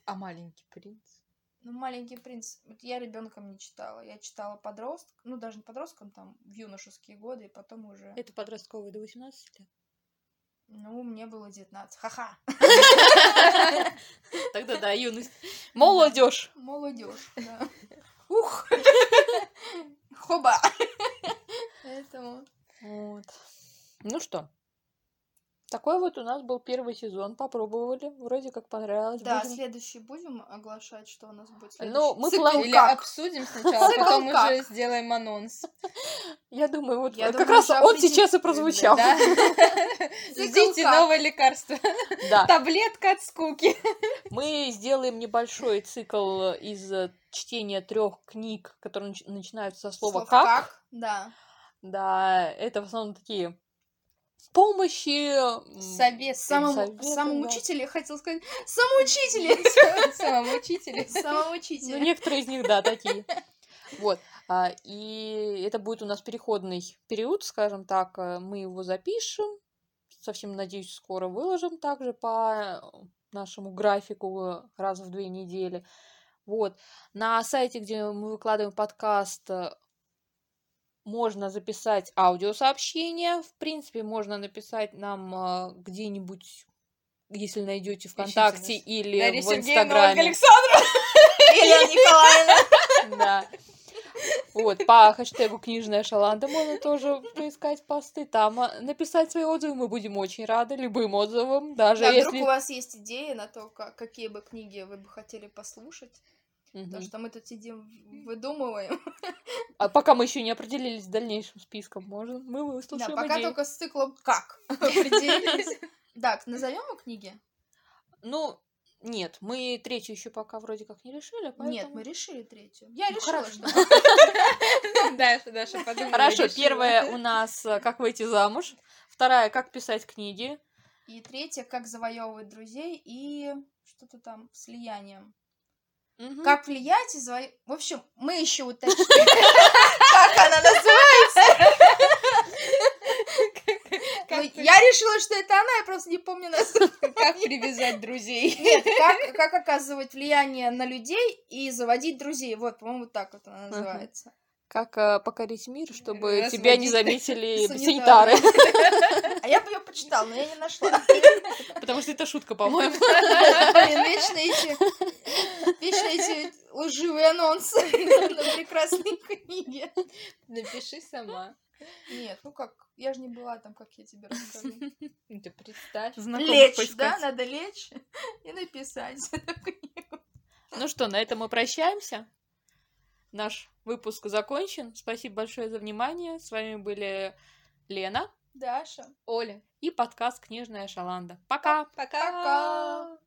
А маленький принц? Ну, маленький принц. Вот я ребенком не читала. Я читала подросток, ну даже не подростком, там в юношеские годы, и потом уже. Это подростковый до 18 лет. Ну, мне было 19. Ха-ха. Тогда да, юность. Молодежь. Молодежь. Да. Ух. Хоба. Поэтому. Вот. Ну что, такой вот у нас был первый сезон. Попробовали. Вроде как понравилось. Да, Будем- следующий будем оглашать, что у нас будет. Ну, следующий. мы Цикл план- Или как? обсудим сначала, Цикл потом как? уже сделаем анонс. Я думаю, вот Я как думаю, раз он сейчас и прозвучал. Да? Ждите как? новое лекарство. Да. Таблетка от скуки. Мы сделаем небольшой цикл из э, чтения трех книг, которые нач- начинаются со слова Слов как. Да. Да, это в основном такие помощи. Совет. Самому, советы, самому да. учителю, я хотела сказать, самоучители. Самому учителю. Ну, некоторые из них, да, такие. Вот. А, И это будет у нас переходный период, скажем так. э, Мы его запишем. Совсем, надеюсь, скоро выложим также по нашему графику раз в две недели. Вот. На сайте, где мы выкладываем подкаст, э, можно записать аудиосообщение. В принципе, можно написать нам э, где-нибудь, если найдете ВКонтакте или Дарья в Инстаграме. Александровна. Елена Николаевна. Да. Вот, по хэштегу «Книжная шаланда» можно тоже поискать посты, там а, написать свои отзывы, мы будем очень рады любым отзывам, даже Да, вдруг если... у вас есть идеи на то, ка- какие бы книги вы бы хотели послушать. Мгм. Потому что мы тут сидим, выдумываем. А пока мы еще не определились с дальнейшим списком, можно, мы Да, выслушаем пока идеи. только с циклом «Как» определились. Так, назовем книги? Ну, Нет, мы третью еще пока вроде как не решили, поэтому... Нет, мы решили третью. Я Ну, решила, хорошо. что Даша, Даша, подумай. Хорошо, первая у нас э, «Как выйти замуж», вторая «Как писать книги», И третья, как завоевывать друзей и что-то там с влиянием. Мгм. Как влиять и завоевывать... В общем, мы еще уточним, как она называется. Ну, Я решила, что это она, я просто не помню название. Как привязать друзей? Нет, как, как оказывать влияние на людей и заводить друзей. Вот, по-моему, так вот она называется. Как э, покорить мир, чтобы Разводить тебя не заметили санитары. А я бы ее почитала, но я не нашла. Потому что это шутка, по-моему. Блин, вечно эти, вечно эти лживые анонсы на прекрасной книге. Напиши сама. Нет, ну как, я же не была там, как я тебе расскажу. Ты представь. Знакомых Лечь, поискать. да, надо лечь и написать эту книгу. Ну что, на этом мы прощаемся. Наш выпуск закончен. Спасибо большое за внимание. С вами были Лена Даша. Оля. и подкаст «Книжная шаланда». Пока! Пока. Пока.